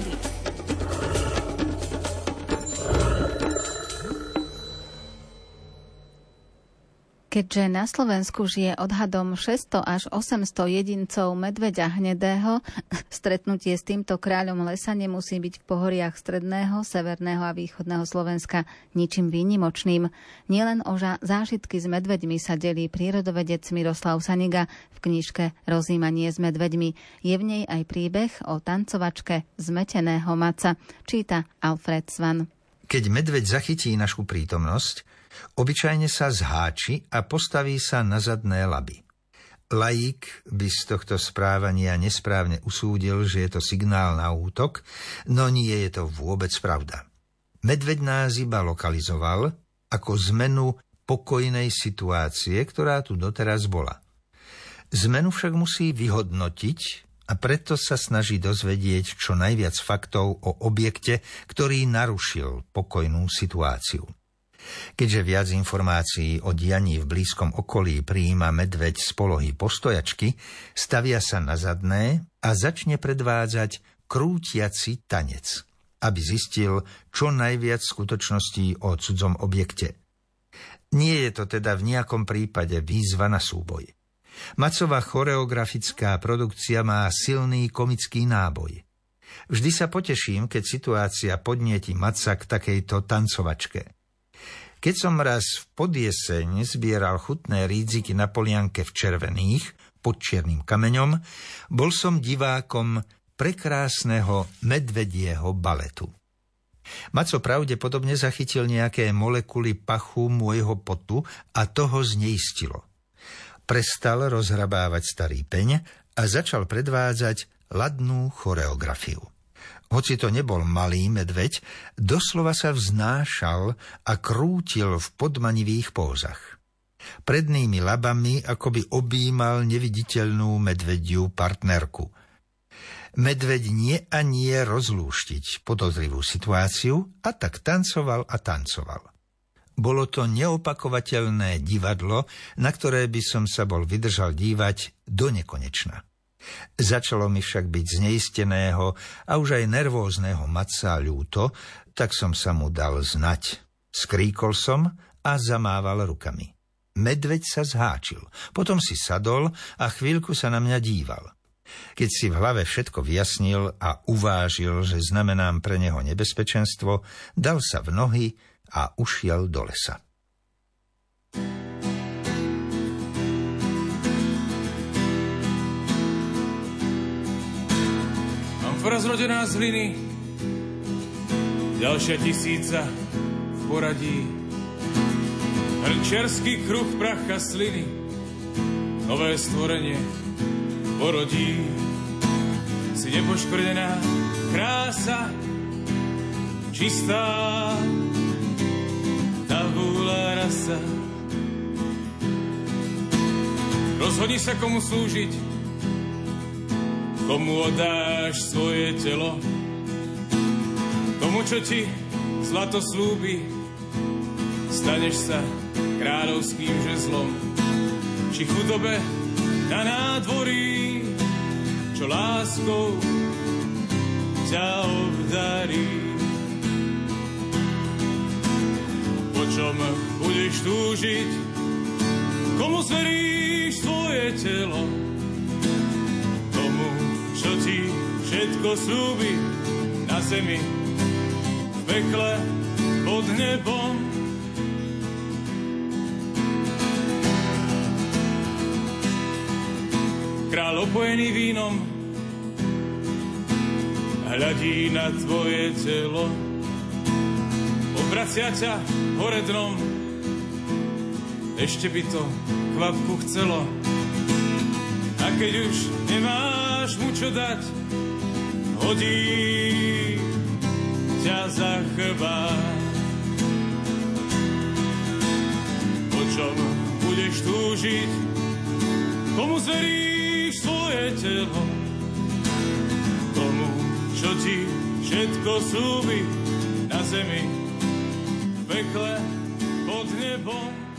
Saudi. Keďže na Slovensku žije odhadom 600 až 800 jedincov medveďa hnedého, stretnutie s týmto kráľom lesa nemusí byť v pohoriach stredného, severného a východného Slovenska ničím výnimočným. Nielen o zážitky s medveďmi sa delí prírodovedec Miroslav Saniga v knižke Rozímanie s medveďmi. Je v nej aj príbeh o tancovačke zmeteného maca, číta Alfred Svan. Keď medveď zachytí našu prítomnosť, obyčajne sa zháči a postaví sa na zadné laby. Laik by z tohto správania nesprávne usúdil, že je to signál na útok, no nie je to vôbec pravda. Medveď nás iba lokalizoval ako zmenu pokojnej situácie, ktorá tu doteraz bola. Zmenu však musí vyhodnotiť a preto sa snaží dozvedieť čo najviac faktov o objekte, ktorý narušil pokojnú situáciu. Keďže viac informácií o dianí v blízkom okolí prijíma medveď z polohy postojačky, stavia sa na zadné a začne predvádzať krútiaci tanec, aby zistil čo najviac skutočností o cudzom objekte. Nie je to teda v nejakom prípade výzva na súboj. Macová choreografická produkcia má silný komický náboj. Vždy sa poteším, keď situácia podnieti Maca k takejto tancovačke. Keď som raz v podjeseň zbieral chutné rídziky na polianke v červených, pod čiernym kameňom, bol som divákom prekrásneho medvedieho baletu. Maco pravdepodobne zachytil nejaké molekuly pachu môjho potu a toho zneistilo prestal rozhrabávať starý peň a začal predvádzať ladnú choreografiu. Hoci to nebol malý medveď, doslova sa vznášal a krútil v podmanivých pózach. Prednými labami akoby objímal neviditeľnú medvediu partnerku. Medveď nie a nie rozlúštiť podozrivú situáciu a tak tancoval a tancoval. Bolo to neopakovateľné divadlo, na ktoré by som sa bol vydržal dívať do nekonečna. Začalo mi však byť zneisteného a už aj nervózneho maca ľúto, tak som sa mu dal znať. Skríkol som a zamával rukami. Medveď sa zháčil, potom si sadol a chvíľku sa na mňa díval. Keď si v hlave všetko vyjasnil a uvážil, že znamenám pre neho nebezpečenstvo, dal sa v nohy a ušiel do lesa. Amfora zrodená z hliny, ďalšia tisíca v poradí. Hrnčiarský kruh pracha sliny, nové stvorenie porodí. Si nepoškvrnená krása, čistá rasa. Rozhodni sa, komu slúžiť, komu oddáš svoje telo. Tomu, čo ti zlato slúbi, staneš sa kráľovským žezlom. Či chudobe na nádvorí, čo láskou ťa obdarí. čom budeš túžiť, komu zveríš svoje telo, tomu, čo ti všetko slúbi na zemi, v pekle, pod nebom. Král opojený vínom hľadí na tvoje telo, obracia ťa hore dnom. Ešte by to kvapku chcelo. A keď už nemáš mu čo dať, hodí ťa za chrbát. Po čom budeš túžiť, komu zveríš svoje telo, tomu, čo ti všetko slúbi na zemi pekle pod nebom